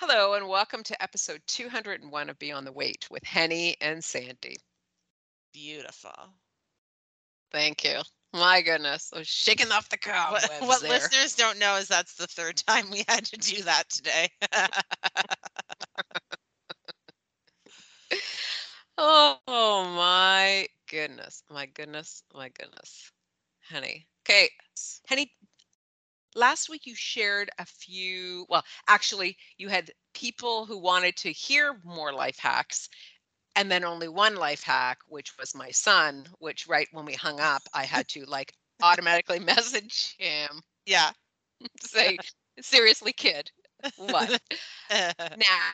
Hello, and welcome to episode 201 of Beyond the Wait with Henny and Sandy. Beautiful. Thank you. My goodness, I was shaking off the cobwebs. What, what there. listeners don't know is that's the third time we had to do that today. Oh, oh my goodness, my goodness, my goodness, Henny. Okay, Henny. Last week you shared a few. Well, actually, you had people who wanted to hear more life hacks, and then only one life hack, which was my son. Which right when we hung up, I had to like automatically message him yeah. say, "Seriously, kid, what?" now,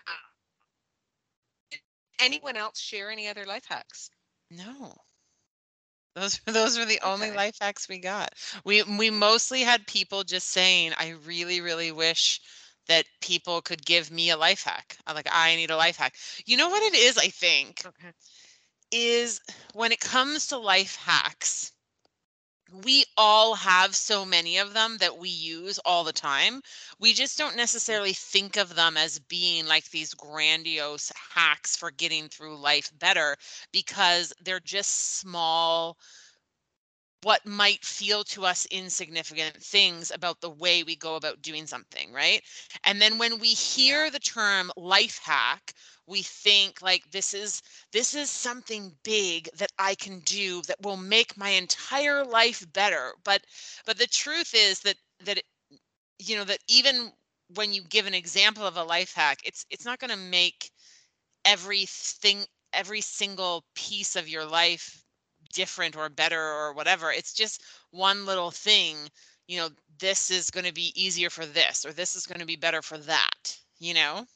did anyone else share any other life hacks? no. Those those were the only Okay. life hacks we got. We we mostly had people just saying, I really, really wish that people could give me a life hack. I'm like, I need a mm. life hack. You know what it is, I think? Okay. is when it comes to life hacks, we all have so many of them that we use all the time. We just don't mm. necessarily think of them as being like these grandiose hacks for getting through life better because they're just small, what might feel to us insignificant things about the way we go about doing something, right? And then when we hear the term life hack, we think like this is this is something big that I can do that will make my entire life better. But but the truth is that that it, you know that even when you give an example of a life hack, it's it's not going to make everything every single piece of your life different or better or whatever. It's just one little thing, you know, this is going to be easier for this or this is going to be better for that, you know?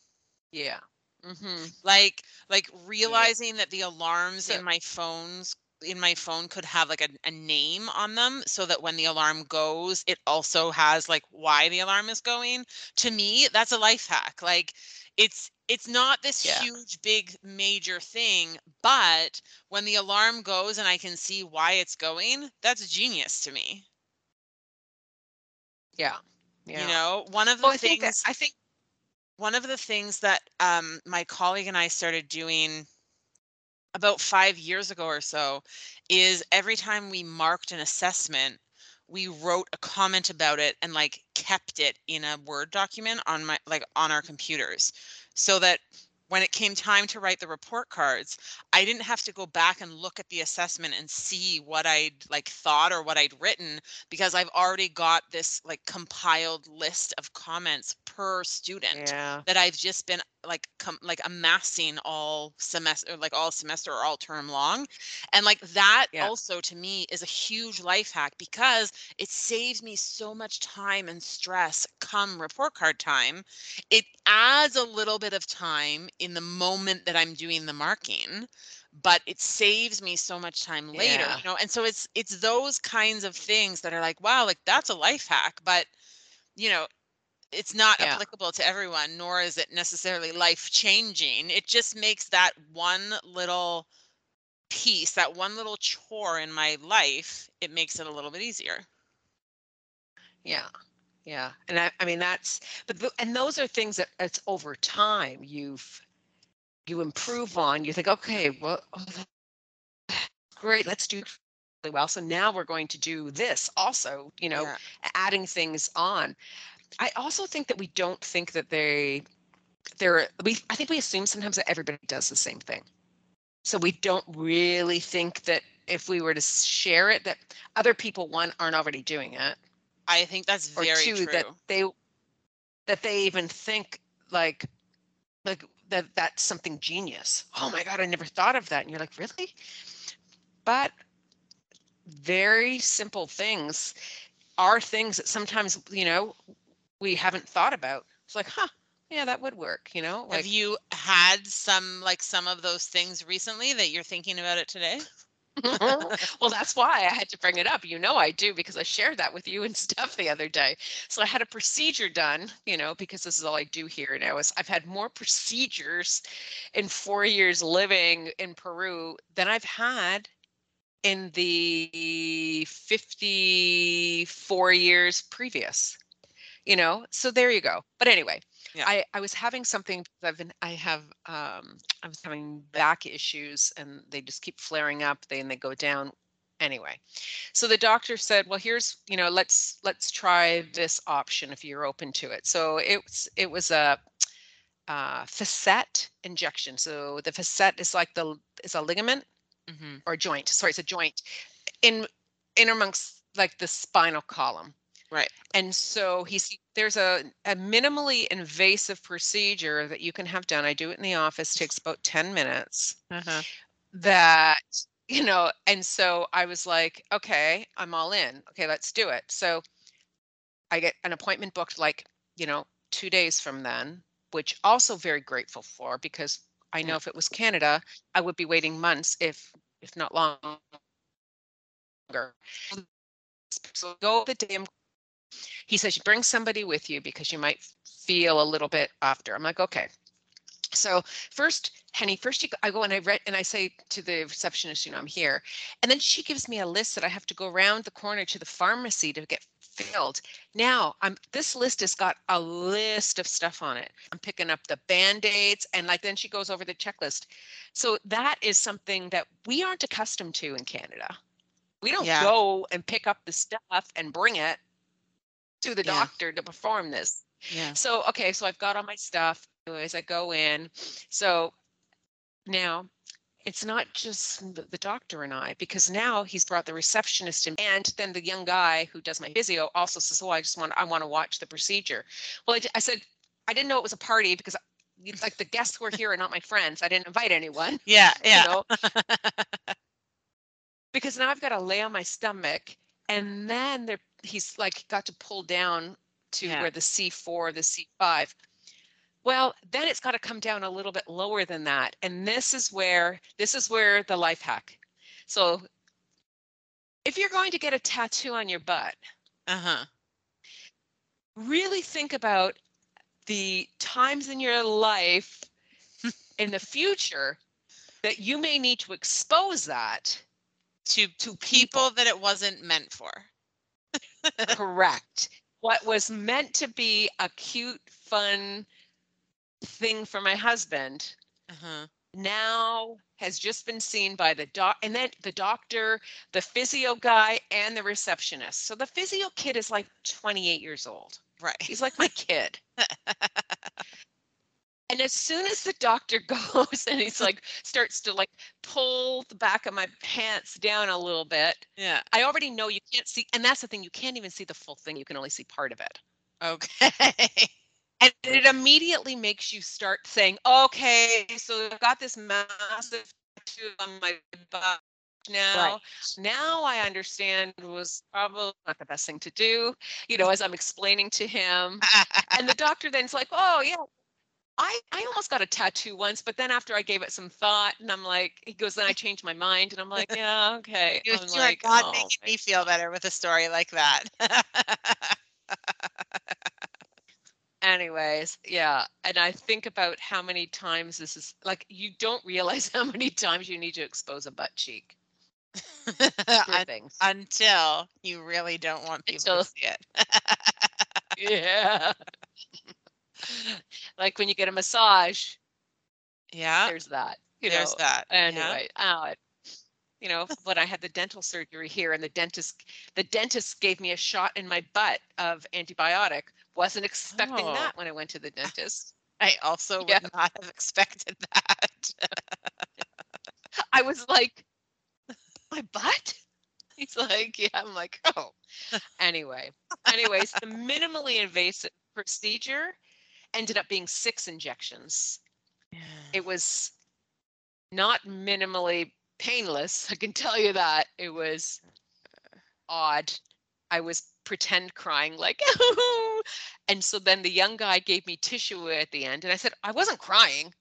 Yeah. Mm-hmm. like like realizing that the alarms So- in my phones in my phone could have like a, a name on them so that when the alarm goes it also has like why the alarm is going to me that's a life hack like it's it's not this Yeah. huge big major thing but when the alarm goes and i can see why it's going that's genius to me Yeah. Yeah. you know one of the well, I things think that, I think one of the things that um, my colleague and I started doing about five years ago or so is every time we marked an assessment, we wrote a comment about it and like kept it in a Word document on my like on our computers so that when it came time to write the report cards, I didn't have to go back and look at the assessment and see what I'd like thought or what I'd written because I've already got this like compiled list of comments per student yeah. that I've just been like com- like amassing all semester like all semester or all term long and like that Yeah. also to me is a huge life hack because it saves me so much time and stress come report card time it adds a little bit of time in the moment that I'm doing the marking but it saves me so much time later Yeah. you know and so it's it's those kinds of things that are like wow like that's a life hack but you know it's not Yeah. applicable to everyone nor is it necessarily life changing it just makes that one little piece that one little chore in my life it makes it a little bit easier Yeah. Yeah. And I, I mean, that's, but, and those are things that it's over time you've, you improve on. You think, okay, well, oh, great, let's do really well. So now we're going to do this also, you know, Yeah. adding things on. I also think that we don't think that they, they're, we, I think we assume sometimes that everybody does the same thing. So we don't really think that if we were to share it, that other people, one, aren't already doing it i think that's or very two true that they that they even think like like that that's something genius. Oh my god i never thought of that. And you're like really? But very simple things are things that sometimes you know we haven't thought about. It's like huh yeah that would work you know have you had some like some of those things recently that you're thinking about it today well, that's why I had to bring it up. You know, I do because I shared that with you and stuff the other day. So I had a procedure done, you know, because this is all I do here now is I've had more procedures in four years living in Peru than I've had in the 54 years previous, you know? So there you go. But anyway, Yeah. I, I was having something I've been I have um I was having back issues and they just keep flaring up, they and they go down anyway. So the doctor said, well, here's, you know, let's let's try this option if you're open to it. So it was it was a uh, facet injection. So the facet is like the is a ligament hmm or joint. Sorry, it's a joint in in amongst like the spinal column. Right. And so he's there's a, a minimally invasive procedure that you can have done. I do it in the office, takes about 10 minutes. Uh-huh. That, you know, and so I was like, okay, I'm all in. Okay, let's do it. So I get an appointment booked like, you know, two days from then, which also very grateful for because I know Yeah. if it was Canada, I would be waiting months, if if not longer. So go the day I'm he says you bring somebody with you because you might feel a little bit after. I'm like, okay. So first, Henny, first you, go- I go and I read and I say to the receptionist, you know, I'm here. And then she gives me a list that I have to go around the corner to the pharmacy to get filled. Now I'm this list has got a list of stuff on it. I'm picking up the band-aids and like then she goes over the checklist. So that is something that we aren't accustomed to in Canada. We don't Yeah. go and pick up the stuff and bring it to the Yeah. doctor to perform this. Yeah. So, okay, so I've got all my stuff. Anyways, I go in. So now it's not just the, the doctor and I, because now he's brought the receptionist in. And then the young guy who does my physio also says, Oh, I just want, I want to watch the procedure. Well, I, I said, I didn't know it was a party because it's like the guests who are here are not my friends. I didn't invite anyone. Yeah. Yeah. You know? because now I've got to lay on my stomach, and then there he's like got to pull down to Yeah. where the C4, the C5. Well, then it's got to come down a little bit lower than that, and this is where this is where the life hack. So, if you're going to get a tattoo on your butt, Uh-huh. really think about the times in your life in the future that you may need to expose that To to people that it wasn't meant for. Correct. What was meant to be a cute, fun thing for my husband Uh-huh. now has just been seen by the doc and then the doctor, the physio guy, and the receptionist. So the physio kid is like 28 years old. Right. He's like my kid. and as soon as the doctor goes and he's like starts to like pull the back of my pants down a little bit, Yeah. I already know you can't see, and that's the thing, you can't even see the full thing. You can only see part of it. Okay. And it immediately makes you start saying, okay, so I've got this massive tattoo on my butt now. Now I understand was probably not the best thing to do, you know, as I'm explaining to him. And the doctor then's like, oh, yeah. I, I almost got a tattoo once, but then after I gave it some thought, and I'm like, he goes, then I changed my mind, and I'm like, yeah, okay. you, I'm you are not "Oh, making me feel better with a story like that. anyways yeah and i think about how many times this is like you don't realize how many times you need to expose a butt cheek Un- Until you really don't want people Until- to see it. yeah like when you get a massage yeah. there's that you There's know that. yeah. anyway oh, it- you know when i had the dental surgery here and the dentist the dentist gave me a shot in my butt of antibiotic wasn't expecting Oh. that when i went to the dentist I also Yeah. would not have expected that. I was like, my butt? He's like, yeah. I'm like, oh. Anyway, anyways, the minimally invasive procedure ended up being six injections. It was not minimally painless. I can tell you that. It was odd. I was pretend crying like, and so then the young guy gave me tissue at the end, and I said I wasn't crying.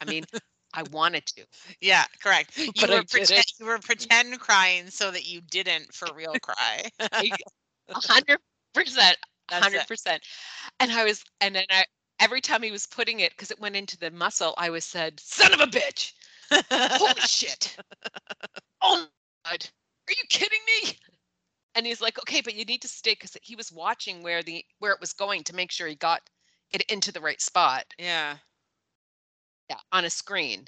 I mean, I wanted to. Yeah, correct. You But were pretend, you were pretend crying so that you didn't for real cry. A hundred percent, hundred percent. And I was, and then I, every time he was putting it, because it went into the muscle, I was said, "Son of a bitch! Holy shit! Oh my god! Are you kidding me?" And he's like, "Okay, but you need to stay," because he was watching where the where it was going to make sure he got it into the right spot. Yeah. Yeah, on a screen.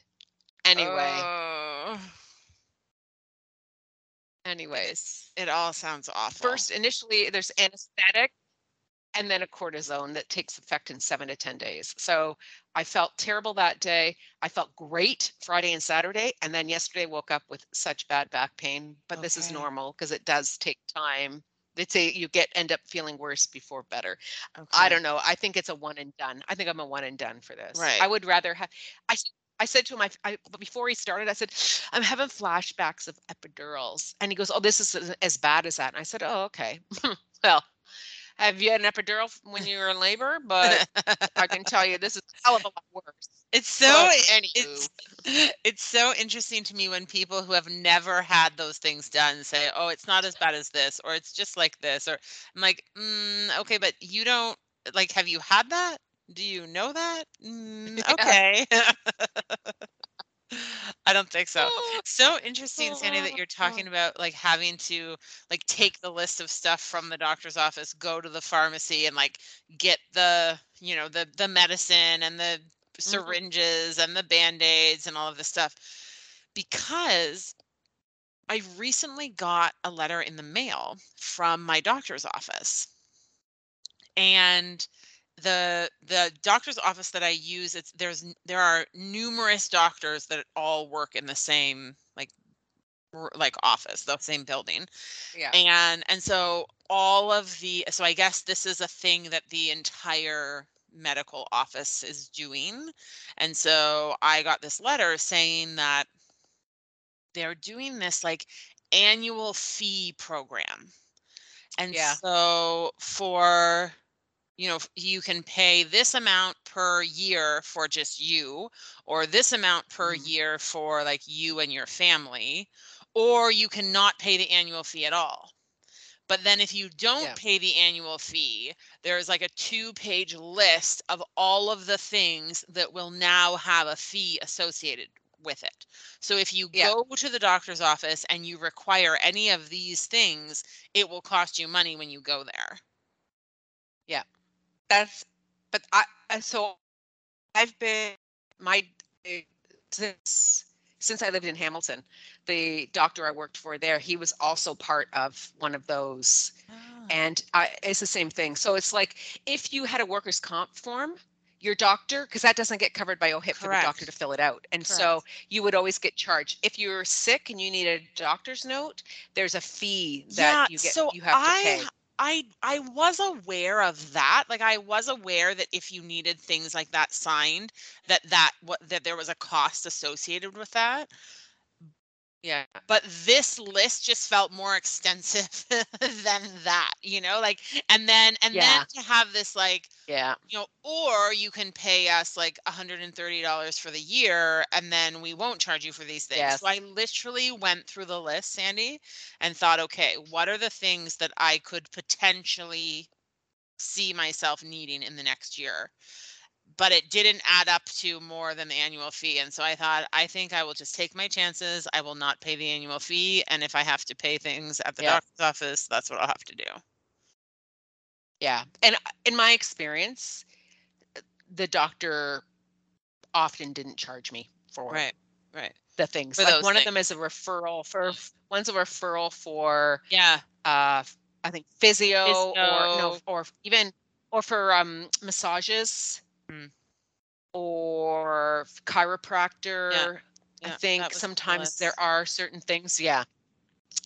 Anyway. Oh, Anyways, it all sounds awful. first initially there's anesthetic and then a cortisone that takes effect in seven to 10 days. So I felt terrible that day. I felt great Friday and Saturday. And then yesterday woke up with such bad back pain, but this is normal because it does take time. They say you get end up feeling worse before better. Okay. I don't know. I think it's a one and done. I think I'm a one and done for this. Right. I would rather have. I, I said to him, I, I but before he started, I said, I'm having flashbacks of epidurals, and he goes, Oh, this is as bad as that. And I said, Oh, okay. well, have you had an epidural when you were in labor? But I can tell you, this is a hell of a lot worse. It's so it's it's so interesting to me when people who have never had those things done say, "Oh, it's not as bad as this," or "It's just like this," or I'm like, mm, "Okay, but you don't like. Have you had that? Do you know that? Mm, okay." I don't think so. Oh. So interesting, Sandy, that you're oh. talking about like having to like take the list of stuff from the doctor's office, go to the pharmacy, and like get the you know the the medicine and the mm-hmm. syringes and the band-aids and all of this stuff because I recently got a letter in the mail from my doctor's office. And the the doctor's office that I use it's there's there are numerous doctors that all work in the same like r- like office, the same building yeah. and and so all of the so i guess this is a thing that the entire medical office is doing and so i got this letter saying that they're doing this like annual fee program and Yeah. so for you know you can pay this amount per year for just you or this amount per Mhm. year for like you and your family or you cannot pay the annual fee at all but then if you don't Yeah. pay the annual fee there's like a two page list of all of the things that will now have a fee associated with it so if you Yeah. go to the doctor's office and you require any of these things it will cost you money when you go there That's, but I, I- so I've been, my, eh, since, since I lived in Hamilton, the doctor I worked for there, he was also part of one of those. And I, it's the same thing. So it's like if you had a workers' comp form, your doctor, because that doesn't get covered by OHIP for the doctor to fill it out. And so you would always get charged. If you're sick and you need a doctor's note, there's a fee that you get, so you have to I, pay. I I was aware of that. Like I was aware that if you needed things like that signed, that that what that there was a cost associated with that. Yeah. But this list just felt more extensive than that, you know, like and then and Yeah. then to have this like Yeah. you know, or you can pay us like $130 for the year and then we won't charge you for these things. Yes. So I literally went through the list, Sandy, and thought, okay, what are the things that I could potentially see myself needing in the next year? But it didn't add up to more than the annual fee. And so I thought, I think I will just take my chances. I will not pay the annual fee. And if I have to pay things at the Yeah. doctor's office, that's what I'll have to do. Yeah. And uh, in my experience, uh, the doctor often didn't charge me for Right. Right. the things. For like one of them is a referral for one's a referral for Yeah. uh I think physio, or no or even or for um massages Mm. or chiropractor. I Yeah, think that was the sometimes there are certain things. Yeah.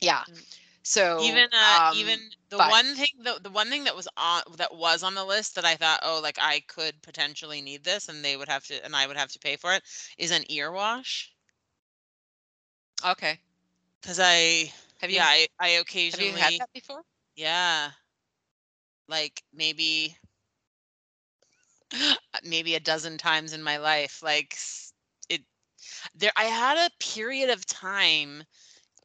Yeah. Mm. So even uh um, even the but- one thing the, the one thing that was on that was on the list that I thought oh like I could potentially need this and they would have to and I would have to pay for it is an ear wash okay. because I Have you yeah I, I have occasionally you had that before? yeah like maybe Uh, maybe a dozen times in my life like it there I had a period of time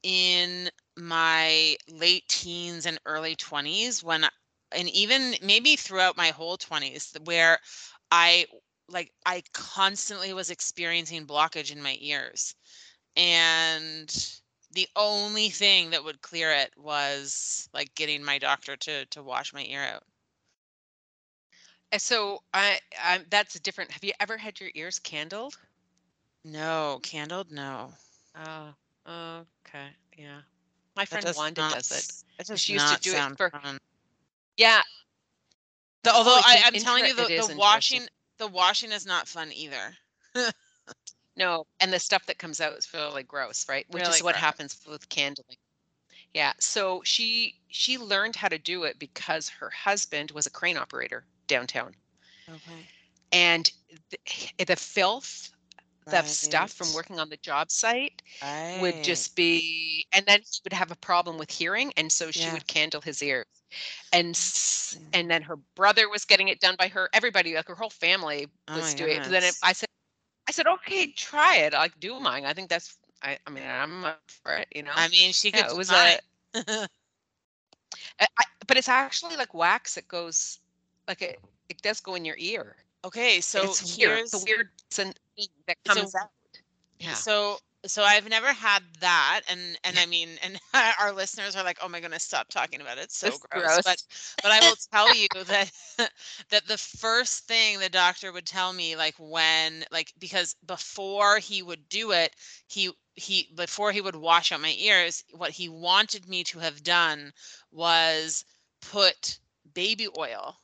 in my late teens and early 20s when and even maybe throughout my whole 20s where I like I constantly was experiencing blockage in my ears and the only thing that would clear it was like getting my doctor to to wash my ear out. And so I, I that's a different. Have you ever had your ears candled? No, candled, no. Oh, oh okay, yeah. My That friend does Wanda not does it. s- That does She used to not do it sound for- fun. Yeah, The- although oh, it's I, an I'm telling you, the, it is the interesting. washing, the washing is not fun either. no, and the stuff that comes out is really gross, right? Which Really is what gross. happens with candling. Yeah, so she she learned how to do it because her husband was a crane operator downtown, Okay. and the, the filth, the stuff from working on the job site would just be and then he would have a problem with hearing and so she Yeah. would candle his ears. And mm, s- and then her brother was getting it done by her everybody like her whole family Oh was my doing it. But then it, i said i said okay try it like do mine. I think that's i, I mean i'm up for it you know? I mean, she could. yeah, it was a I, I- but it's actually like wax that goes like it it does go in your ear okay, so it's weird here's it's a weird thing that so- comes out yeah So so I've never had that and and I mean and our listeners are like, "Oh my goodness, stop talking about it. It's so It's gross." gross. But but I will tell you that that the first thing the doctor would tell me like when like because before he would do it, he he before he would wash out my ears, what he wanted me to have done was put baby oil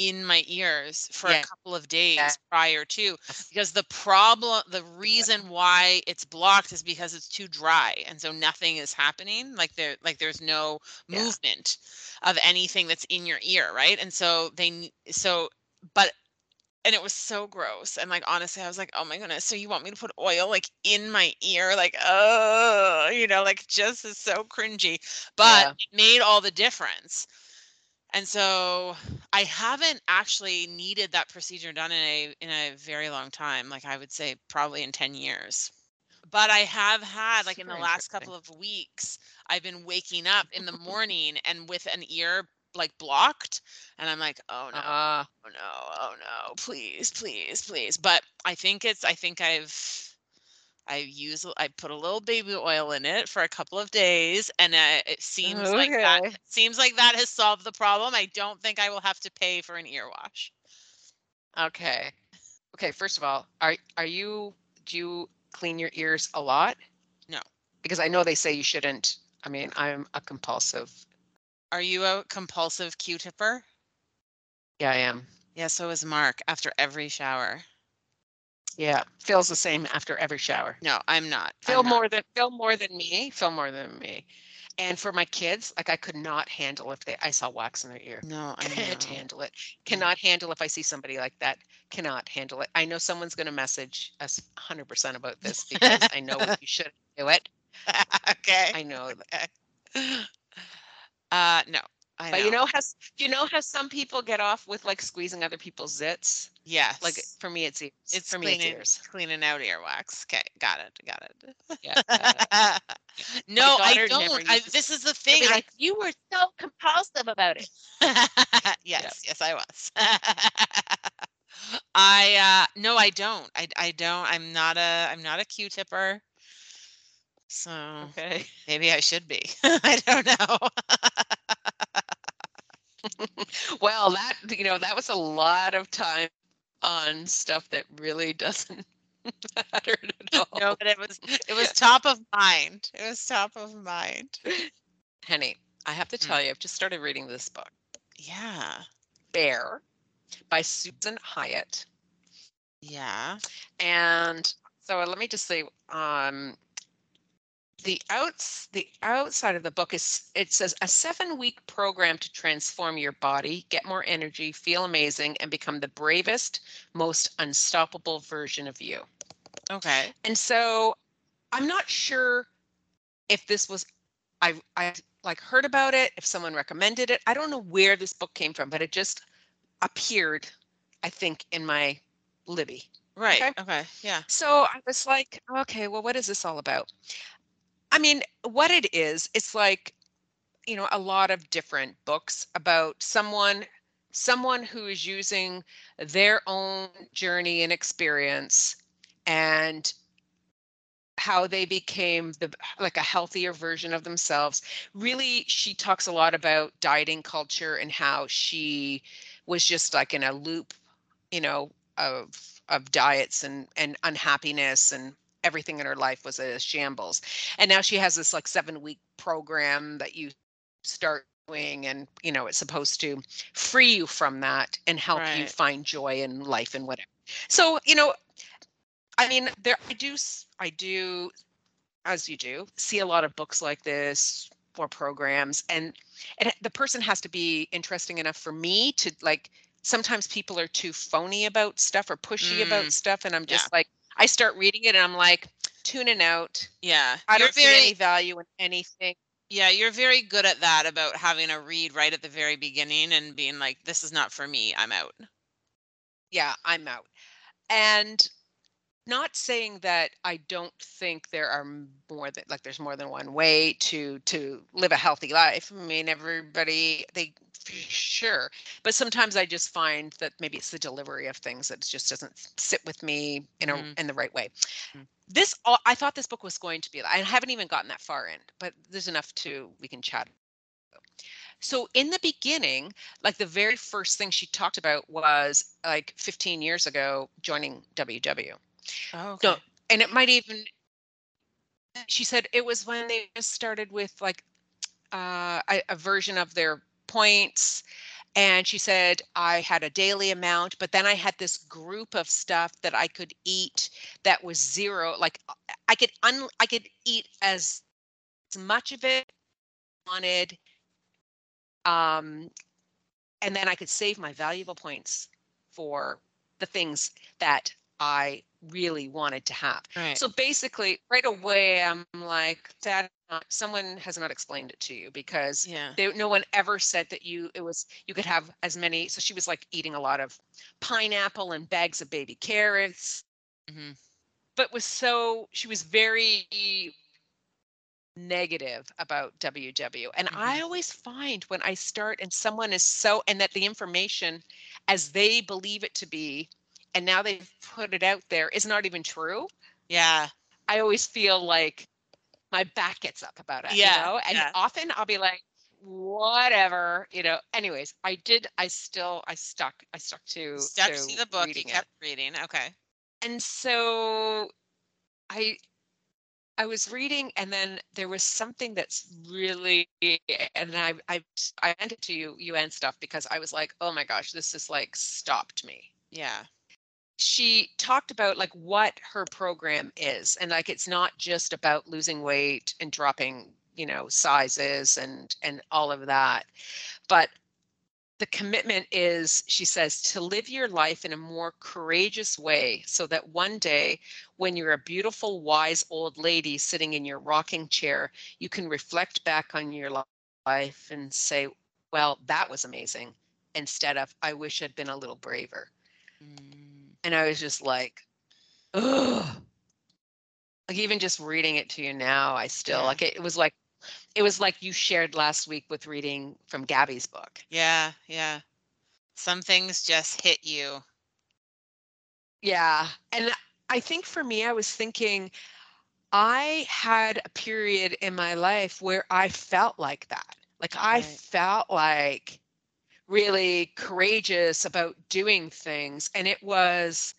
in my ears for Yeah. a couple of days Yeah. prior to because the problem the reason why it's blocked is because it's too dry and so nothing is happening like there like there's no Yeah. movement of anything that's in your ear right and so they so but and it was so gross and like honestly i was like oh my goodness so you want me to put oil like in my ear like oh you know like just is so cringy but Yeah. it made all the difference and so I haven't actually needed that procedure done in a in a very long time, like I would say probably in 10 years. But I have had like in the last couple of weeks, I've been waking up in the morning and with an ear like blocked and I'm like, "Oh no. uh, Oh no. Oh no. Please, please, please." But I think it's I think I've I use I put a little baby oil in it for a couple of days and uh, it seems like that Okay. seems like that has solved the problem. I don't think I will have to pay for an ear wash. Okay. Okay, first of all, are are you do you clean your ears a lot? No. Because I know they say you shouldn't. I mean, I'm a compulsive. Are you a compulsive Q-tipper? Yeah, I am. Yeah, so is Mark after every shower. Yeah, feels the same after every shower. No, I'm not. I'm Feel not. more than feel more than me. Feel more than me. And for my kids, like I could not handle if they I saw wax in their ear. No, I Can't know. handle it. Cannot handle if I see somebody like that. Cannot handle it. I know someone's going to message us 100% about this because I know you shouldn't do it. okay. I know that. Uh, no. I But you know how you know how some people get off with like squeezing other people's zits? yes. Like for me, it's ears. it's for me, it's ears. cleaning out earwax. Okay, got it, got it. Yeah. uh, no, I don't. I, this is the thing. I like you were so compulsive about it. yes, yes, I was. I uh no, I don't. I I don't. I'm not a I'm not a Q-tipper. So Okay. maybe I should be. I don't know. Well, that you know that was a lot of time on stuff that really doesn't matter at all. no, but it was it was top of mind. It was top of mind. Henny, I have to Mm. tell you, I've just started reading this book, Yeah. Bare, by Susan Hyatt. Yeah. And so let me just say, um, the outs the outside of the book is it says a seven week program to transform your body, get more energy, feel amazing, and become the bravest, most unstoppable version of you. Okay. And so I'm not sure if this was I I like heard about it, if someone recommended it. I don't know where this book came from, but it just appeared, I think, in my Libby. Right. Okay. Okay. Yeah. So I was like, okay, well, what is this all about? I mean, what it is, it's like, you know, a lot of different books about someone someone who is using their own journey and experience and how they became the like a healthier version of themselves. Really, she talks a lot about dieting culture and how she was just like in a loop, you know, of of diets and and unhappiness and everything in her life was a shambles. And now she has this like 7 week program that you start doing and you know it's supposed to free you from that and help you find joy in life and whatever. So, you know, I mean, there I do I do as you do see a lot of books like this or programs and and the person has to be interesting enough for me to like sometimes people are too phony about stuff or pushy about Mm, stuff and I'm yeah. just like I start reading it and I'm like tuning out. Yeah. I don't see any value in anything. yeah, you're very good at that about having a read right at the very beginning and being like, this is not for me. I'm out. Yeah, I'm out. And not saying that I don't think there are more than like there's more than one way to to live a healthy life. I mean, everybody they sure, but sometimes I just find that maybe it's the delivery of things that just doesn't sit with me in a Mhm. in the right way. Mm. This all I thought this book was going to be. I haven't even gotten that far in, but there's enough to we can chat. So in the beginning, like the very first thing she talked about was like 15 years ago joining WW. Oh, No, and it might even she said it was when they just started with like uh, a, a version of their points and she said i had a daily amount but then i had this group of stuff that i could eat that was zero like uh, i could un i could eat as, as much of it I wanted um and then i could save my valuable points for the things that i really wanted to have Right. so basically, right away, I'm like, that uh, someone has not explained it to you because yeah. they, no one ever said that you it was you could have as many. So she was like eating a lot of pineapple and bags of baby carrots, hmm but was so she was very negative about WW. And I always find when I start and someone is so and that the information as they believe it to be, and now they've put it out there is not even true. Yeah. I always feel like my back gets up about it, Yeah, you know? And yeah. often I'll be like, whatever, you know. Anyways, I did, I still, I stuck, I stuck to, Stuck to to the book. You reading it. kept reading. Okay. And so I, I was reading and then there was something that's really, and I, I, I sent it to you, you and stuff because I was like, oh my gosh, this is like stopped me Yeah. She talked about like what her program is and like it's not just about losing weight and dropping you know sizes and and all of that but the commitment is she says to live your life in a more courageous way so that one day when you're a beautiful wise old lady sitting in your rocking chair you can reflect back on your life and say well that was amazing instead of i wish i'd been a little braver Mm. And I was just like, ugh. Like even just reading it to you now, I still Yeah. like it, it was like it was like you shared last week with reading from Gabby's book. Yeah. Yeah. Some things just hit you. Yeah. And I think for me, I was thinking I had a period in my life where I felt like that. Like I Right. felt like really courageous about doing things. And it was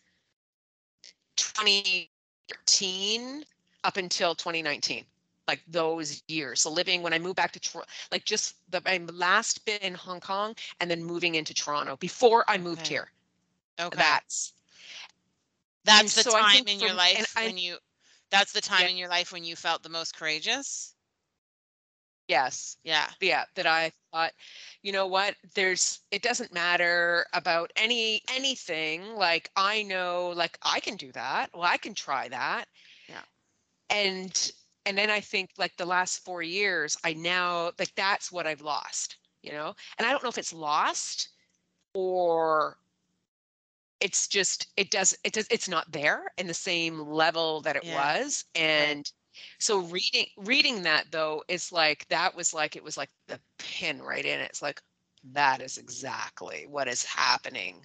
2013 up until 2019, like those years. So living when I moved back to like just the my last bit in Hong Kong and then moving into Toronto before I moved Okay. here. Okay. That's that's the so time in your life and I- when you that's the time Yeah. in your life when you felt the most courageous. Yes. Yeah. yeah that i thought you know what there's it doesn't matter about any anything like i know like i can do that well i can try that Yeah. and and then i think like the last four years i now like that's what i've lost you know and i don't know if it's lost or it's just it does it does it's not there in the same level that it Yeah. was and so reading reading that though is like that was like it was like the pin right in it. It's like that is exactly what is happening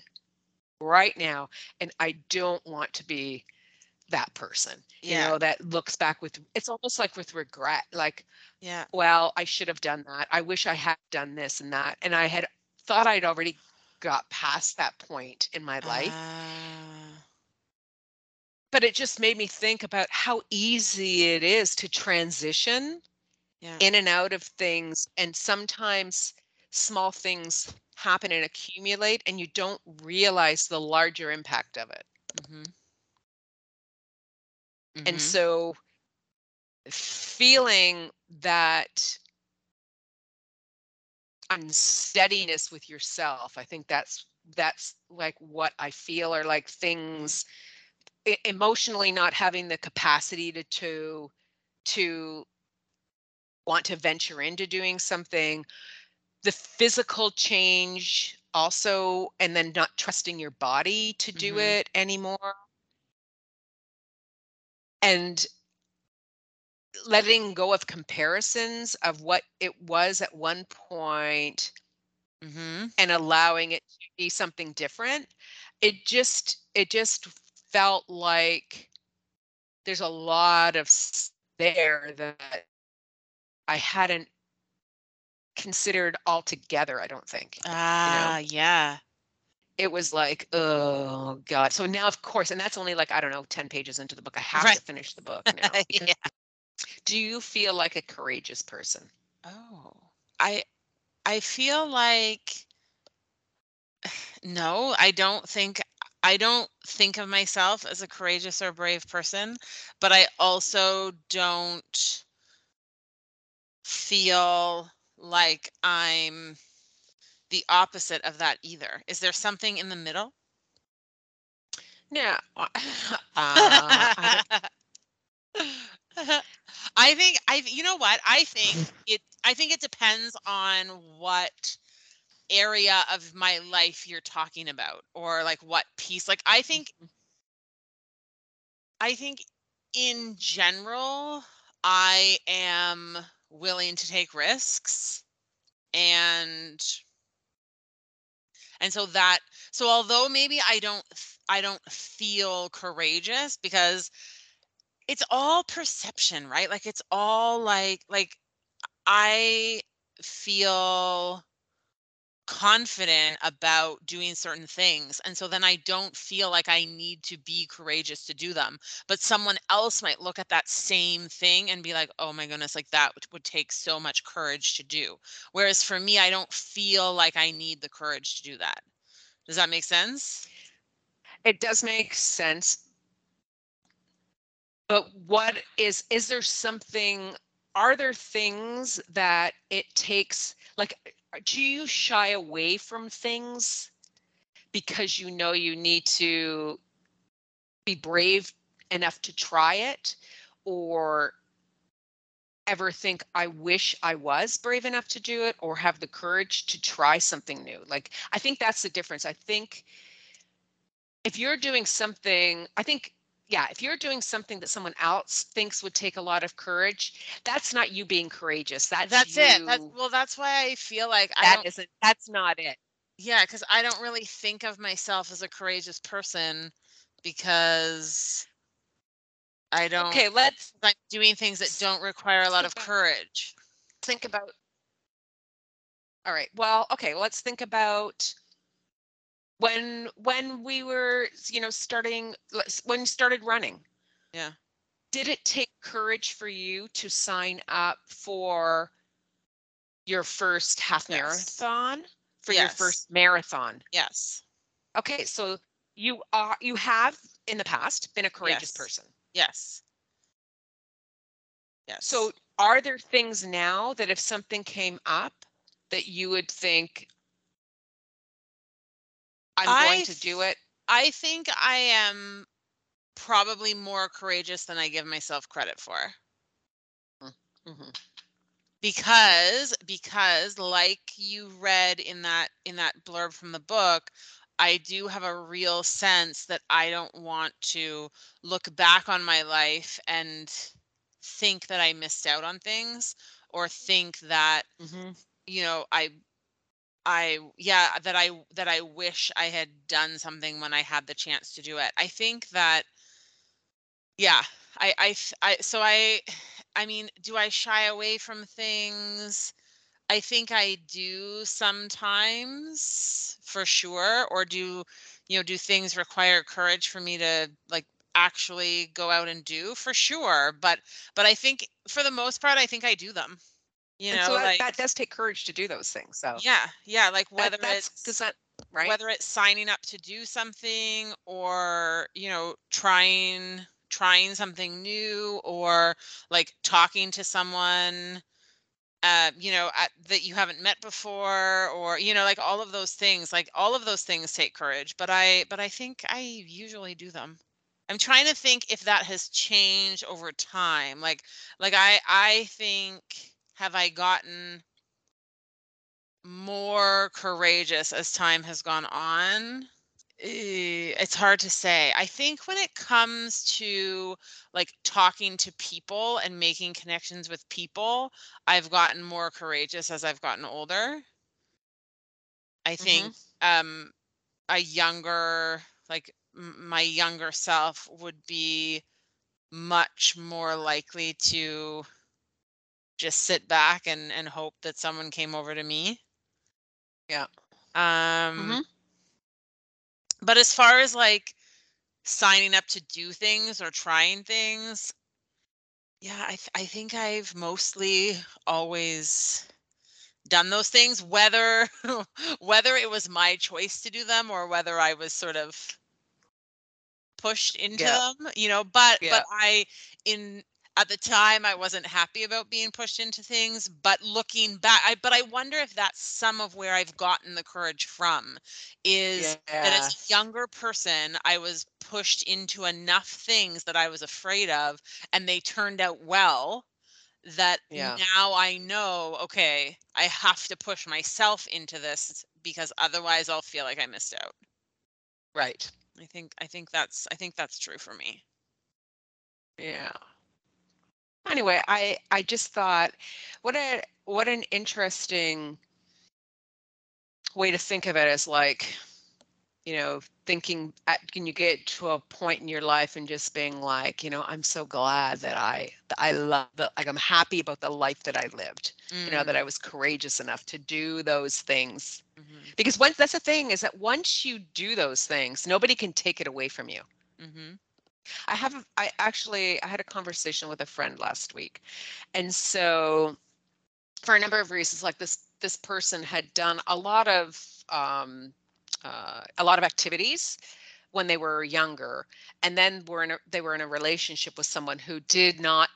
right now and i don't want to be that person you know that looks back with it's almost like with regret like Yeah. well i should have done that. I wish i had done this and that. And i had thought i'd already got past that point in my life. Ah, But it just made me think about how easy it is to transition yeah. in and out of things. And sometimes small things happen and accumulate, and you don't realize the larger impact of it. Mhm. And Mhm. so feeling that unsteadiness with yourself, I think that's that's like what I feel are like things e- emotionally not having the capacity to to to want to venture into doing something the physical change also and then not trusting your body to do Mhm. it anymore and letting go of comparisons of what it was at one point Mhm. and allowing it to be something different it just it just felt like there's a lot of there that i hadn't considered altogether i don't think Ah, yeah. it was like oh god so now of course and that's only like i don't know 10 pages into the book i have Right. to finish the book now yeah. do you feel like a courageous person Oh, I I feel like no, I don't think I don't think of myself as a courageous or brave person, but I also don't feel like I'm the opposite of that either. Is there something in the middle? yeah uh, I I think I you know what? I think it I think it depends on what area of my life you're talking about or like what piece. Like I mm-hmm. think I think in general I am willing to take risks and and so that so although maybe I don't i don't feel courageous because it's all perception, right? Like it's all like like I feel confident about doing certain things and so then I don't feel like I need to be courageous to do them. But someone else might look at that same thing and be like, "Oh my goodness, like that would, take so much courage to do." Whereas for me, I don't feel like I need the courage to do that. Does that make sense? it does make sense but what is is there something are there things that it takes like do you shy away from things because you know you need to be brave enough to try it? Or ever think i wish i was brave enough to do it or have the courage to try something new? Like i think that's the difference. I think if you're doing something i think yeah if you're doing something that someone else thinks would take a lot of courage that's not you being courageous that's That's it. That's well, that's why I feel like I that don't isn't that's not it Yeah, because I don't really think of myself as a courageous person because I don't. okay let's I'm doing things that don't require a lot of courage. think about all right well okay let's think about when when we were you know starting when you started running Yeah. did it take courage for you to sign up for your first half Yes. marathon for your first marathon Yes. okay so you are you have in the past been a courageous Yes. person Yes. Yes. so are there things now that if something came up that you would think i'm going to do it I think I am probably more courageous than I give myself credit for. Mhm. because because like you read in that in that blurb from the book i do have a real sense that i don't want to look back on my life and think that i missed out on things or think that Mhm. you know i i yeah that i that i wish i had done something when i had the chance to do it i think that yeah i i, I so i i mean do i shy away from things I think I do sometimes for sure, or do, you know, do things require courage for me to like actually go out and do for sure. But but I think for the most part, I think I do them. You And know, so that, like that does take courage to do those things. So yeah, yeah, like that, whether that's it's does that right? whether it's signing up to do something or you know trying trying something new or like talking to someone uh, you know at, that you haven't met before or you know like all of those things like all of those things take courage but i but i think i usually do them i'm trying to think if that has changed over time like like i i think have i gotten more courageous as time has gone on. Eh, It's hard to say. I think when it comes to like talking to people and making connections with people, I've gotten more courageous as I've gotten older. I think um a younger like m- my younger self would be much more likely to just sit back and and hope that someone came over to me. Yeah. Um, Mhm. but as far as like signing up to do things or trying things, yeah, I th- I think I've mostly always done those things, whether whether it was my choice to do them or whether I was sort of pushed into Yeah. them, you know, but Yeah. but I in at the time I wasn't happy about being pushed into things, but looking back I but I wonder if that's some of where I've gotten the courage from is that as a younger person I was pushed into enough things that I was afraid of and they turned out well that Yeah. now I know okay, I have to push myself into this because otherwise I'll feel like I missed out. Right. I think I think that's I think that's true for me. Yeah. Anyway, I I just thought what a what an interesting way to think of it as like you know thinking at, can you get to a point in your life and just being like you know i'm so glad that i that i love that like i'm happy about the life that i lived you know that i was courageous enough to do those things Mm-hmm. because once that's the thing is that once you do those things nobody can take it away from you Mm-hmm. I have a- I actually I had a conversation with a friend last week. And so for a number of reasons like this this person had done a lot of um uh, a lot of activities when they were younger and then were in a, they were in a relationship with someone who did not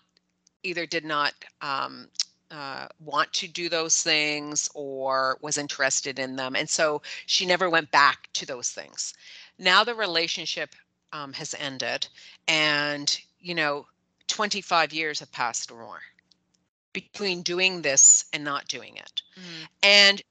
either did not um uh, want to do those things or was interested in them. And so she never went back to those things. Now the relationship um, has ended and you know 25 years have passed or more between doing this and not doing it Mm-hmm. and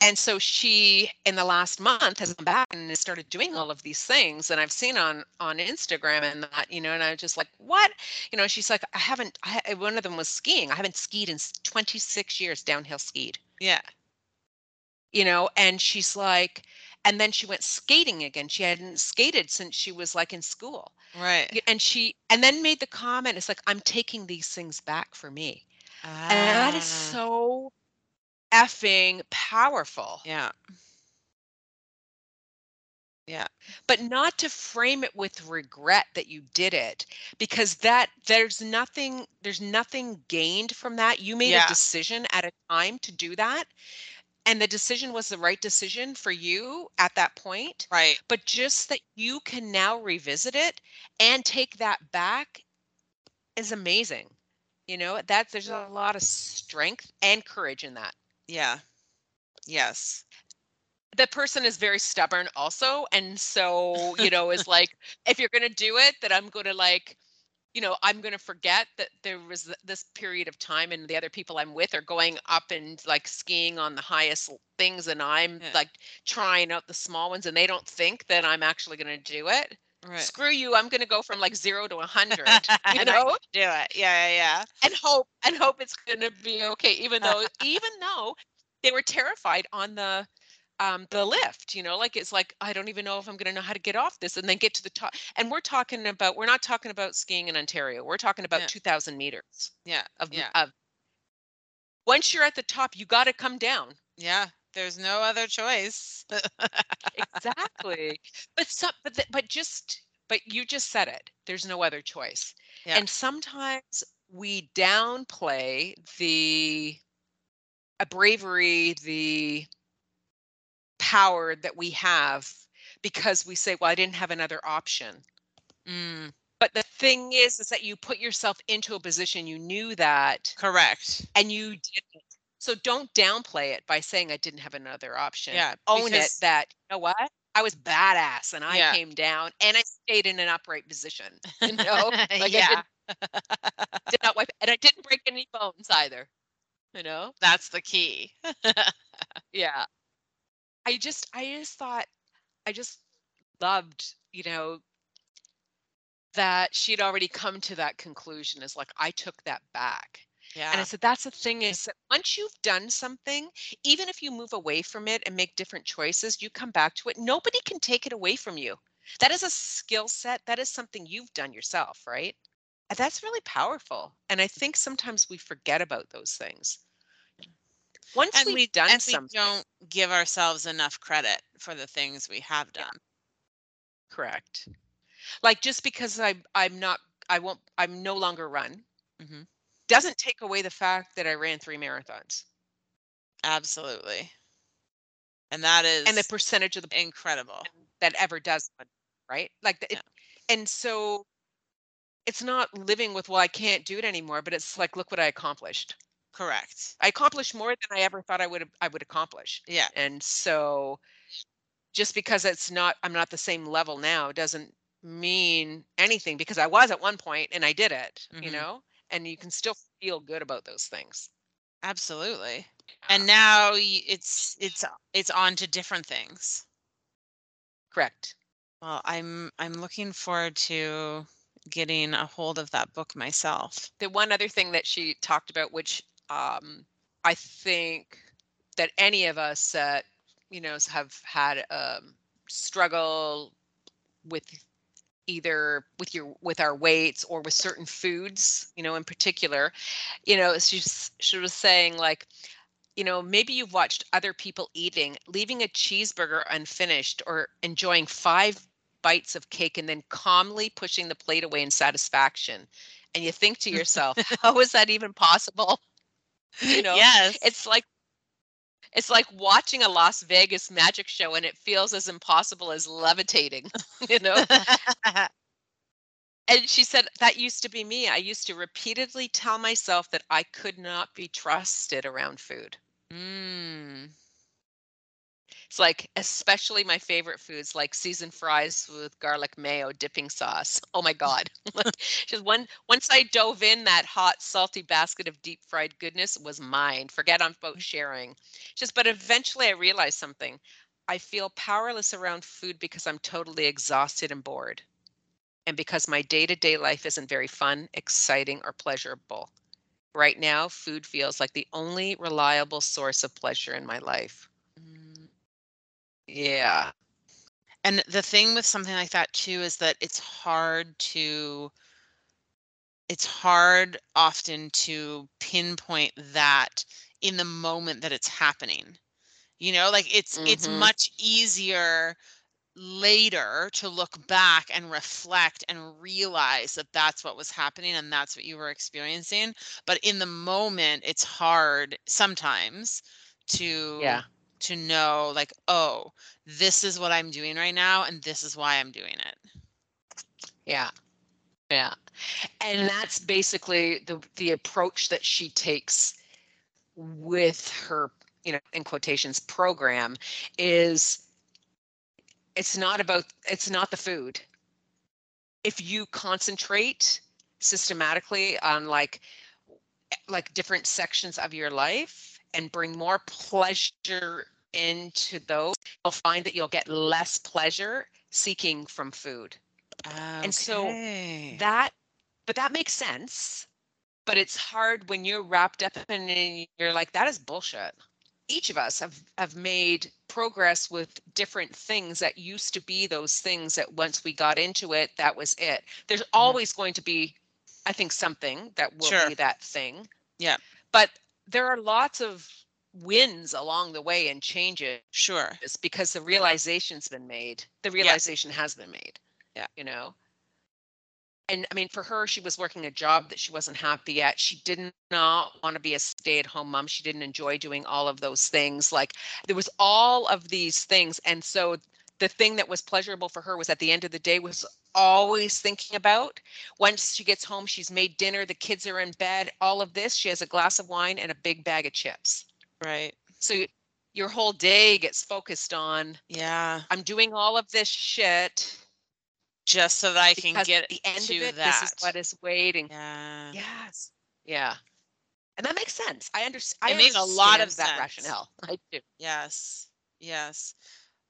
and so she in the last month has come back and has started doing all of these things and i've seen on on instagram and that you know and i'm just like what you know she's like i haven't I, one of them was skiing i haven't skied in 26 years downhill skied Yeah. you know and she's like and then she went skating again she hadn't skated since she was like in school Right. And she and then made the comment it's like i'm taking these things back for me Ah, and that is so effing powerful yeah. Yeah. but not to frame it with regret that you did it because that there's nothing there's nothing gained from that you made Yeah. a decision at a time to do that and the decision was the right decision for you at that point Right. but just that you can now revisit it and take that back is amazing you know that there's a lot of strength and courage in that Yeah. Yes. the person is very stubborn also and so you know is like if you're going to do it that i'm going to like you know i'm going to forget that there was this period of time and the other people i'm with are going up and like skiing on the highest things and i'm Yeah. like trying out the small ones and they don't think that i'm actually going to do it Right. screw you i'm going to go from like 0 to a 100 you know do it. Yeah, yeah. Yeah. and hope and hope it's going to be okay even though even though they were terrified on the um the lift you know like it's like i don't even know if i'm going to know how to get off this and then get to the top and we're talking about we're not talking about skiing in ontario we're talking about Yeah. 2000 meters Yeah. of, Yeah. of once you're at the top, you got to come down. Yeah, there's no other choice. exactly. But some, but th- but just but you just said it. There's no other choice. Yeah. And sometimes we downplay the a bravery, the power that we have because we say, well, I didn't have another option. Mm, But the thing is, is that you put yourself into a position you knew that correct. and you didn't. So don't downplay it by saying I didn't have another option. Yeah, Own it that, you know what? I was badass and I Yeah. came down and I stayed in an upright position. You know? Like I yeah, didn't, did not wipe and I didn't break any bones either. You know? that's the key. Yeah. I just I just thought I just loved, you know, that she'd already come to that conclusion is like I took that back. Yeah. And I said, that's the thing is that once you've done something, even if you move away from it and make different choices, you come back to it. Nobody can take it away from you. That is a skill set. That is something you've done yourself, right? That's really powerful. And I think sometimes we forget about those things. Once and we've done and we something, don't give ourselves enough credit for the things we have Yeah. done. correct. Like just because I I'm not I won't I'm no longer run Mhm. doesn't take away the fact that I ran three marathons Absolutely. And that is and the percentage of the incredible. that ever does one, right? Like, the- Yeah. it, and so it's not living with, well, I can't do it anymore, but it's like, look what I accomplished. Correct. I accomplished more than I ever thought I would I would accomplish. Yeah. And so just because it's not, I'm not the same level now doesn't mean anything because I was at one point and I did it, you Mhm. know, and you can still feel good about those things. Absolutely. And now it's it's it's on to different things. Correct. Well, I'm I'm looking forward to getting a hold of that book myself. the one other thing that she talked about which um, i think that any of us that you know have had um, struggle with either with your with our weights or with certain foods you know in particular you know she's she was saying like you know maybe you've watched other people eating leaving a cheeseburger unfinished or enjoying five bites of cake and then calmly pushing the plate away in satisfaction and you think to yourself how is that even possible you know yes. it's like it's like watching a las vegas magic show and it feels as impossible as levitating you know and she said that used to be me i used to repeatedly tell myself that i could not be trusted around food mm. It's like especially my favorite foods like seasoned fries with garlic mayo dipping sauce. Oh my god. Just one once i dove in that hot salty basket of deep fried goodness was mine. Forget i'm about sharing. Just but eventually i realized something. I feel powerless around food because i'm totally exhausted and bored. And because my day-to-day life isn't very fun exciting or pleasurable. Right now food feels like the only reliable source of pleasure in my life. Mm. Yeah And the thing with something like that too is that it's hard to it's hard often to pinpoint that in the moment that it's happening. You know, like it's it's Mhm. much easier later to look back and reflect and realize that that's what was happening and that's what you were experiencing, but in the moment it's hard sometimes to Yeah. To know like, oh, this is what I'm doing right now and this is why I'm doing it. Yeah. Yeah. And that's basically the the approach that she takes with her, you know, in quotations program is it's not about it's not the food. If you concentrate systematically on like like different sections of your life and bring more pleasure into those, you'll find that you'll get less pleasure seeking from food. And so that but that makes sense but it's hard when you're wrapped up in it and you're like that is bullshit each of us have have made progress with different things that used to be those things that once we got into it that was it there's always going to be i think something that will Sure. be that thing Yeah. but there are lots of wins along the way and changes Sure. it's because the realization's been made. The realization has been made. Yeah. You know? And I mean, for her, she was working a job that she wasn't happy at. She did not want to be a stay at home mom. She didn't enjoy doing all of those things. Like there was all of these things. And so the thing that was pleasurable for her was at the end of the day was always thinking about once she gets home, she's made dinner, the kids are in bed, all of this. She has a glass of wine and a big bag of chips. Right. So your whole day gets focused on Yeah. I'm doing all of this shit Just so that I can get the end to of it, that. this is what is waiting. yeah. Yes. Yeah. And that makes sense. I understand. I It makes a lot of understand that sense. rationale. I do. Yes. Yes.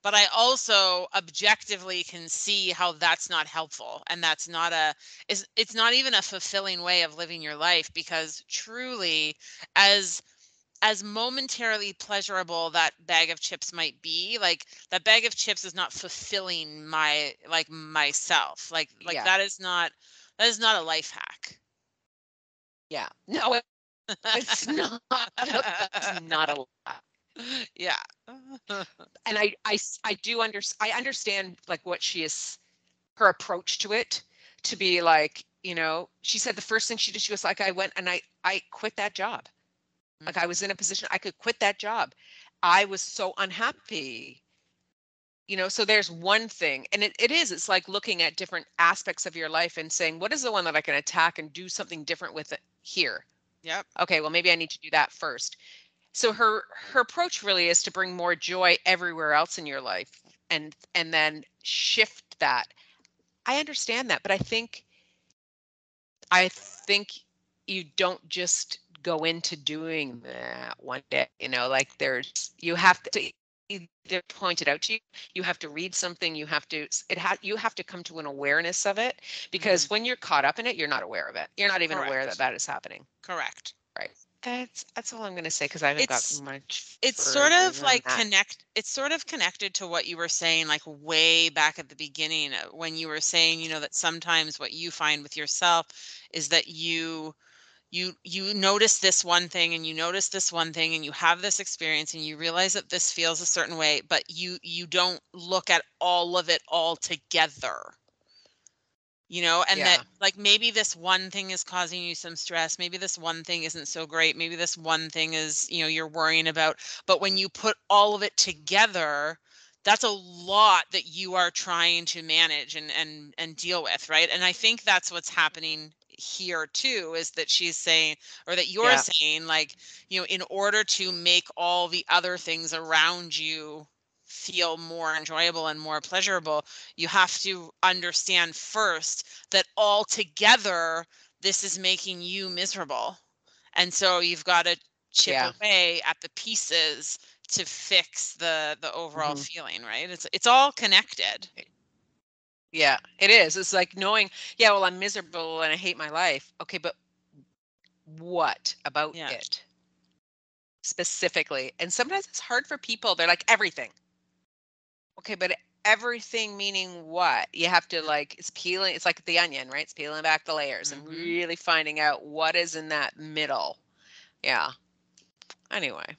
But I also objectively can see how that's not helpful and that's not a is it's not even a fulfilling way of living your life because truly as as momentarily pleasurable that bag of chips might be like that bag of chips is not fulfilling my like myself like like Yeah. that is not that is not a life hack Yeah. No, it- it's not. It's not a lot. yeah And I, I i do under, I understand like what she is, her approach to it, to be like, you know, she said the first thing she did, she was like, I went and I, I quit that job. Like I was in a mm-hmm. position I could quit that job. I was so unhappy. You know, so there's one thing, and it, it is, it's like looking at different aspects of your life and saying, what is the one that I can attack and do something different with it here? yep Okay, well, maybe I need to do that first. So her her approach really is to bring more joy everywhere else in your life and and then shift that. I understand that, but I think I think you don't just go into doing that one day, you know, like there's you have to either point it out to you, you have to read something, you have to it ha- you have to come to an awareness of it because when you're caught up in it, you're not aware of it. You're not even aware that that is happening. correct Right. That's that's all I'm going to say because I haven't It's- got much. it's sort of like that. connect it's sort of connected to what you were saying like way back at the beginning uh, when you were saying you know that sometimes what you find with yourself is that you you you notice this one thing and you notice this one thing and you have this experience and you realize that this feels a certain way but you you don't look at all of it all together. You know and that like maybe this one thing is causing you some stress maybe this one thing isn't so great maybe this one thing is you know you're worrying about but when you put all of it together that's a lot that you are trying to manage and and and deal with right? And i think that's what's happening here too is that she's saying or that you're Yeah. saying like you know in order to make all the other things around you feel more enjoyable and more pleasurable you have to understand first that all together this is making you miserable and so you've got to chip Yeah. away at the pieces to fix the the overall Mhm. feeling right it's it's all connected Yeah, it is. It's like knowing, yeah, well, I'm miserable and I hate my life. Okay, but what about Yeah. it specifically? And sometimes it's hard for people. They're like everything. Okay, but everything meaning what? You have to like it's peeling. It's like the onion, right? It's peeling back the layers and Mhm. really finding out what is in that middle. Yeah. Anyway.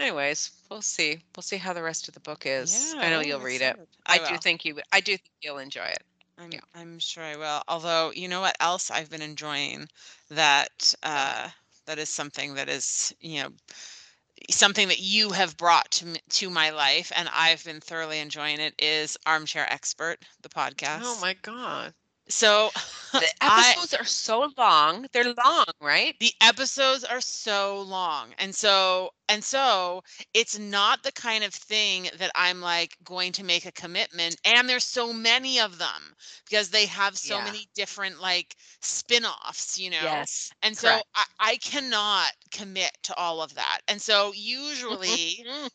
Anyways, we'll see. We'll see how the rest of the book is. I know oh, you'll read it. excited. I, do think you. I do think you'll enjoy it. I'm, Yeah. I'm sure I will. Although, you know what else I've been enjoying that uh, that is something that is, you know, something that you have brought to to my life, and I've been thoroughly enjoying it. Is Armchair Expert, the podcast. Oh my god. So The I- episodes are so long. They're long, right? the episodes are so long and so and so it's not the kind of thing that i'm like going to make a commitment and there's so many of them because they have so Yeah. many different like spin-offs you know Yes. and so. I, I cannot commit to all of that and so usually mm-hmm.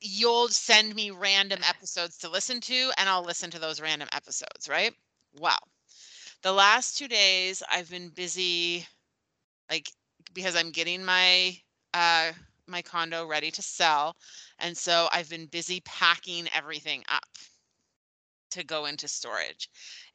you'll send me random episodes to listen to and i'll listen to those random episodes right wow the last two days i've been busy like because i'm getting my uh my condo ready to sell and so i've been busy packing everything up to go into storage.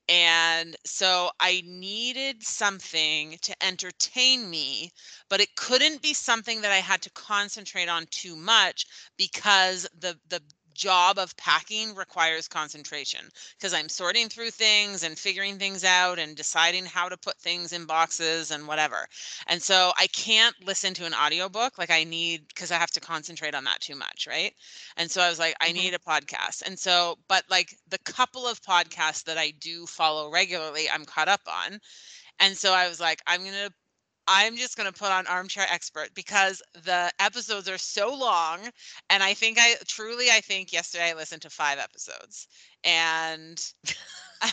And so I needed something to entertain me, but it couldn't be something that I had to concentrate on too much because the the job of packing requires concentration because I'm sorting through things and figuring things out and deciding how to put things in boxes and whatever. And so I can't listen to an audiobook like I need because I have to concentrate on that too much, right? And so I was like I Mhm. need a podcast. And so but like the couple of podcasts that I do follow regularly, I'm caught up on. And so I was like I'm going to I'm just going to put on Armchair Expert because the episodes are so long. And I think I truly, I think yesterday I listened to five episodes. And,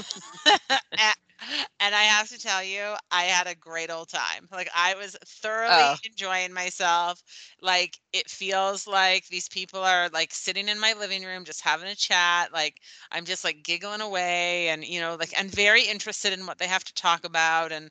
and I have to tell you, I had a great old time. Like I was thoroughly Oh. enjoying myself. Like it feels like these people are like sitting in my living room, just having a chat. Like I'm just like giggling away and, you know, like I'm very interested in what they have to talk about. And,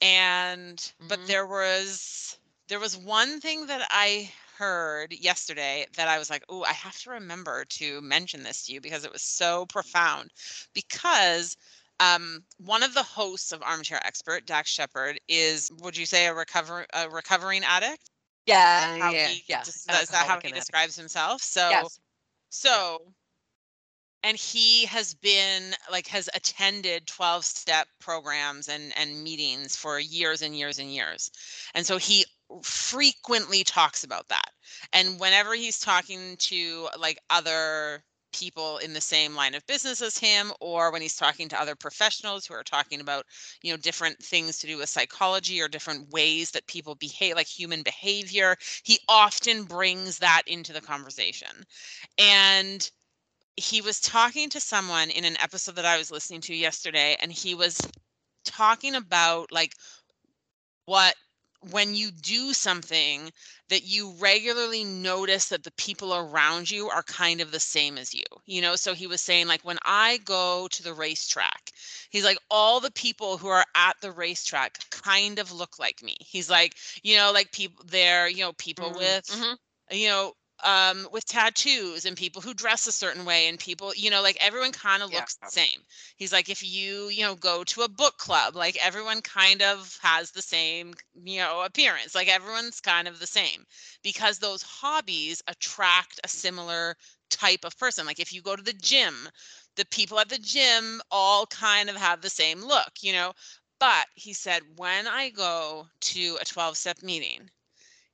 and but Mhm. there was there was one thing that I heard yesterday that I was like, "Oh, I have to remember to mention this to you because it was so profound." Because um, one of the hosts of Armchair Expert, Dax Shepard, is would you say a recover a recovering addict? Yeah, yeah, yeah. des- is that how he addict. describes himself? So Yes. so and he has been like has attended 12 step programs and and meetings for years and years and years and so he frequently talks about that and whenever he's talking to like other people in the same line of business as him or when he's talking to other professionals who are talking about you know different things to do with psychology or different ways that people behave like human behavior he often brings that into the conversation and he was talking to someone in an episode that I was listening to yesterday, and he was talking about like what when you do something that you regularly notice that the people around you are kind of the same as you you know? So he was saying like when i go to the racetrack he's like all the people who are at the racetrack kind of look like me. He's like you know like people there you know people Mm, with mhm. you know um with tattoos and people who dress a certain way and people you know like everyone kind of Yeah. looks the same he's like if you you know go to a book club like everyone kind of has the same you know appearance like everyone's kind of the same because those hobbies attract a similar type of person like if you go to the gym the people at the gym all kind of have the same look you know but he said when i go to a 12 step meeting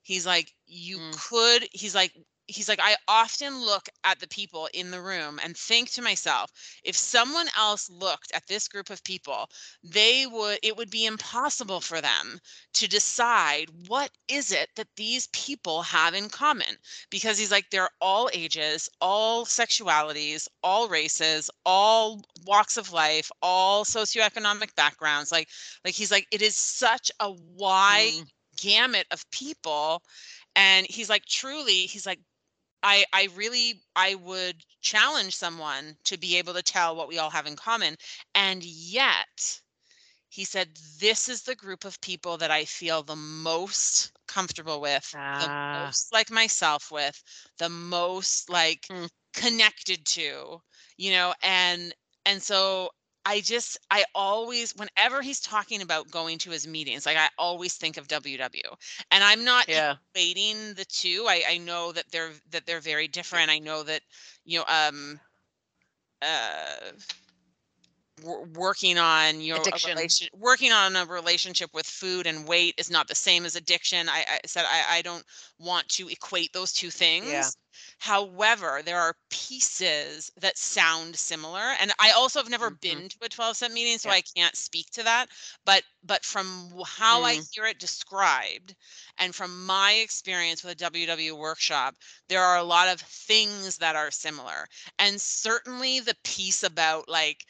he's like you Mm. could he's like he's like i often look at the people in the room and think to myself if someone else looked at this group of people they would it would be impossible for them to decide what is it that these people have in common. Because he's like they're all ages all sexualities all races all walks of life all socioeconomic backgrounds. Like like he's like it is such a wide Mm. gamut of people. And he's like truly he's like i i really i would challenge someone to be able to tell what we all have in common and yet he said this is the group of people that i feel the most comfortable with the Ah. most like myself with the most like Mm. connected to you know and and so I just I always whenever he's talking about going to his meetings, like I always think of WW. And I'm not Yeah. equating the two. I I know that they're that they're very different. I know that you know um uh working on your Addiction. relation working on a relationship with food and weight is not the same as addiction i, I said I, I don't want to equate those two things however there are pieces that sound similar and i also have never Mhm. been to a 12 step meeting so Yeah. i can't speak to that but but from how i Mm. hear it described and from my experience with a ww workshop there are a lot of things that are similar and certainly the piece about like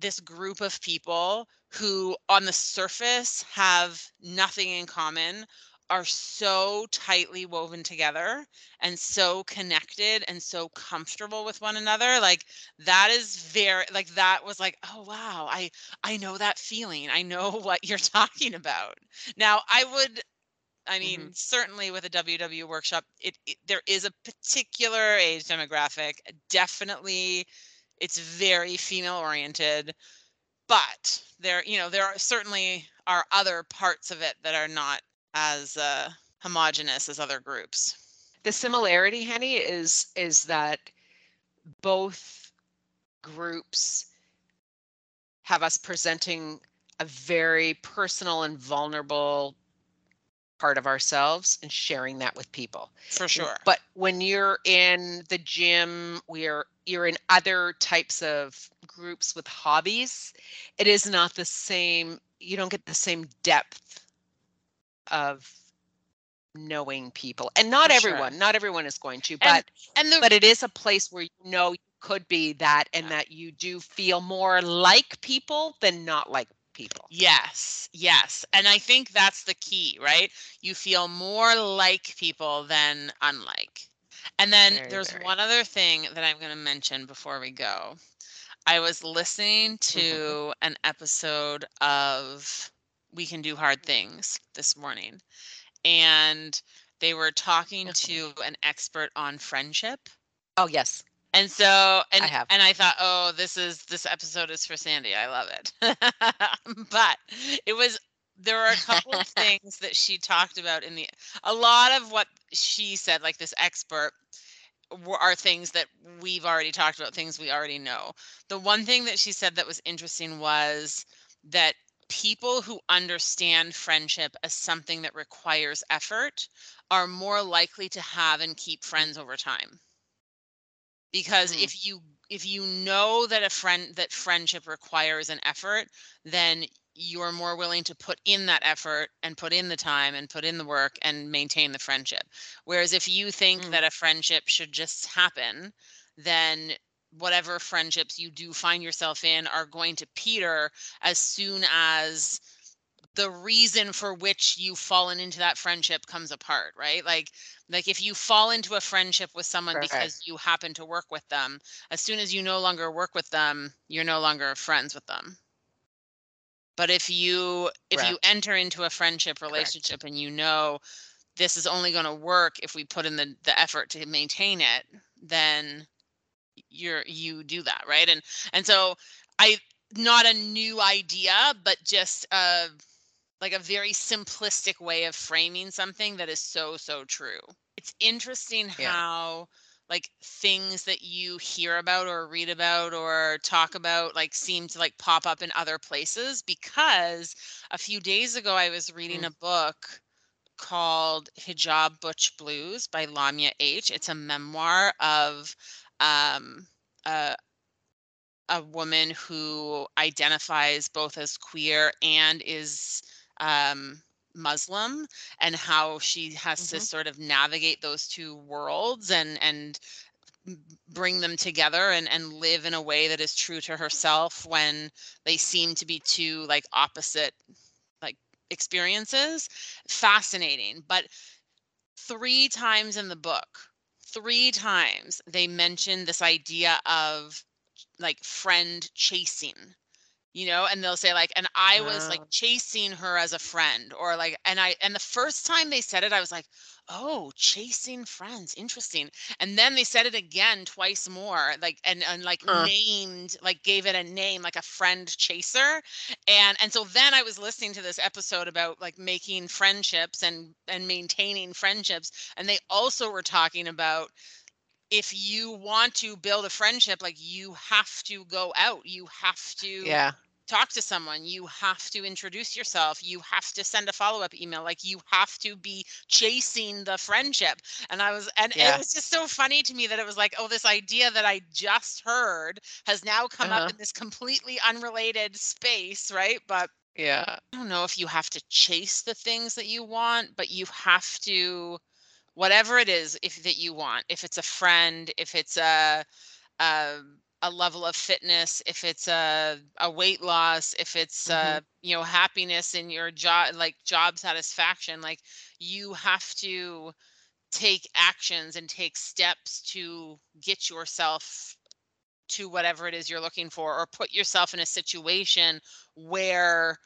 this group of people who on the surface have nothing in common are so tightly woven together and so connected and so comfortable with one another like that is very like that was like oh wow i i know that feeling i know what you're talking about now i would I mm-hmm. mean, certainly with a WW workshop, it, it there is a particular age demographic. Definitely, it's very female oriented, but there you know there are certainly are other parts of it that are not as uh, homogenous as other groups. The similarity henny is is that both groups have us presenting a very personal and vulnerable part of ourselves and sharing that with people. For sure. But when you're in the gym, we're you're in other types of groups with hobbies, it is not the same, you don't get the same depth of knowing people. And not For everyone, sure. not everyone is going to, but And, and the but it is a place where you know you could be that and Yeah. that you do feel more like people than not like people. Yes, yes. And I think that's the key, right? You feel more like people than unlike. And then Very, there's very. one other thing that I'm going to mention before we go. I was listening Mm-hmm. to an episode of We Can Do Hard Things this morning, and they were talking Mhm. to an expert on friendship. Oh yes. And so, and have. and I thought, oh, this is this episode is for Sandy. I love it. but it was there were a couple of things that she talked about in the a lot of what she said, like this expert, were, are things that we've already talked about, things we already know. The one thing that she said that was interesting was that people who understand friendship as something that requires effort are more likely to have and keep friends over time because Mm. if you if you know that a friend that friendship requires an effort then you're more willing to put in that effort and put in the time and put in the work and maintain the friendship whereas if you think Mm. that a friendship should just happen then whatever friendships you do find yourself in are going to peter as soon as the reason for which you've fallen into that friendship comes apart right? Like like if you fall into a friendship with someone Correct. because you happen to work with them as soon as you no longer work with them you're no longer friends with them. But if you if you enter into a friendship relationship and you know this is only going to work if we put in the the effort to maintain it then you're you do that right? And and so i not a new idea but just uh like a very simplistic way of framing something that is so so true it's interesting Yeah. how like things that you hear about or read about or talk about like seem to like pop up in other places because a few days ago i was reading Mm. a book called hijab butch blues by lamya h it's a memoir of um a, a woman who identifies both as queer and is um muslim and how she has to Mhm. sort of navigate those two worlds and and bring them together and and live in a way that is true to herself when they seem to be two like opposite like experiences fascinating but three times in the book three times they mention this idea of like friend chasing you know and they'll say like and i was like chasing her as a friend or like and i and the first time they said it i was like oh chasing friends interesting and then they said it again twice more like and and like Huh. named like gave it a name like a friend chaser and and so then i was listening to this episode about like making friendships and and maintaining friendships and they also were talking about if you want to build a friendship like you have to go out you have to Yeah. talk to someone you have to introduce yourself you have to send a follow-up email like you have to be chasing the friendship and i was and Yeah. it was just so funny to me that it was like oh this idea that i just heard has now come Uh-huh. up in this completely unrelated space right but Yeah. I don't know if you have to chase the things that you want, but you have to whatever it is if that you want. If it's a friend, if it's a a, a level of fitness, if it's a a weight loss, if it's uh you know happiness in your job like job satisfaction, like you have to take actions and take steps to get yourself to whatever it is you're looking for or put yourself in a situation where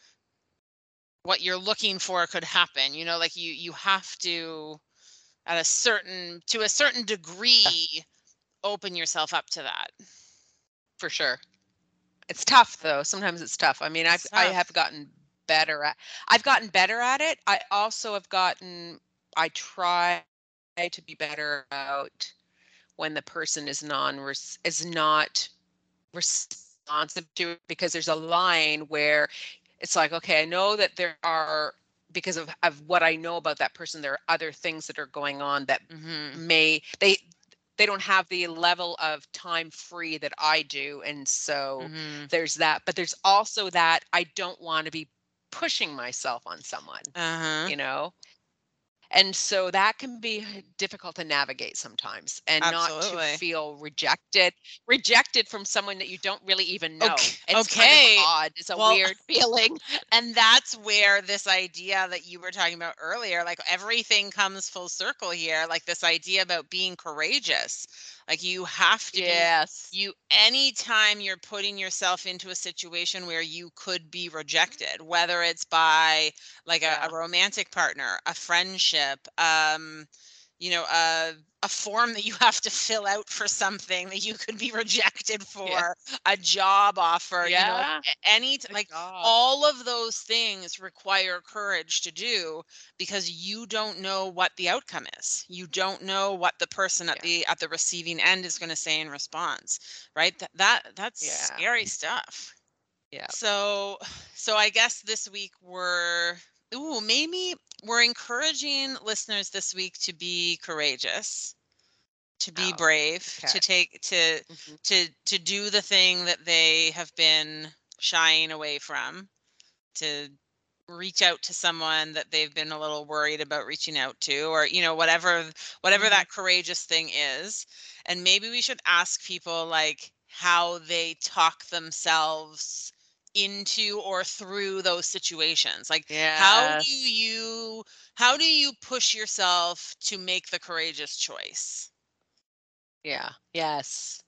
what you're looking for could happen you know like you you have to at a certain to a certain degree open yourself up to that For sure. It's tough though. Sometimes it's tough. I mean, I've I have gotten better at I've gotten better at it. I also have gotten I try to be better about when the person is non is not responsive to it because there's a line where it's like, okay, I know that there are because of, of what I know about that person, there are other things that are going on that Mhm. may they they don't have the level of time free that I do. And so Mhm. there's that. But there's also that I don't want to be pushing myself on someone, Uh-huh. you know? And so that can be difficult to navigate sometimes and not to feel rejected, rejected from someone that you don't really even know. Okay- It's okay. kind of odd. It's a Well, weird feeling. And that's where this idea that you were talking about earlier, like everything comes full circle here, like this idea about being courageous. Like you have to be Yes. you anytime you're putting yourself into a situation where you could be rejected whether it's by like a, a romantic partner a friendship um you know a a form that you have to fill out for something that you could be rejected for a job offer you know Yeah. any Good like God. all of those things require courage to do because you don't know what the outcome is you don't know what the person at Yeah. the at the receiving end is going to say in response right that, that that's Yeah. scary stuff Yeah. so so i guess this week we're ooh maybe we're encouraging listeners this week to be courageous to be Oh, brave okay. to take to Mhm. to to do the thing that they have been shying away from to reach out to someone that they've been a little worried about reaching out to or you know whatever whatever Mhm. that courageous thing is and maybe we should ask people like how they talk themselves into or through those situations like how do you how do you push yourself to make the courageous choice Yeah. Yes.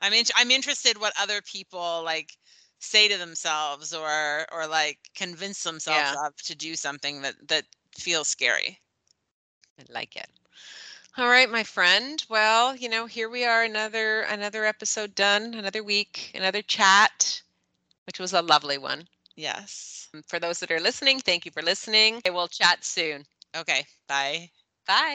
I'm in, I'm interested what other people like say to themselves or or like convince themselves Yeah. of to do something that that feels scary. I like it. All right, my friend. Well, you know, here we are, another another episode done, another week, another chat, which was a lovely one. Yes. Um, for those that are listening, thank you for listening. We'll chat soon. Okay. Bye. Bye.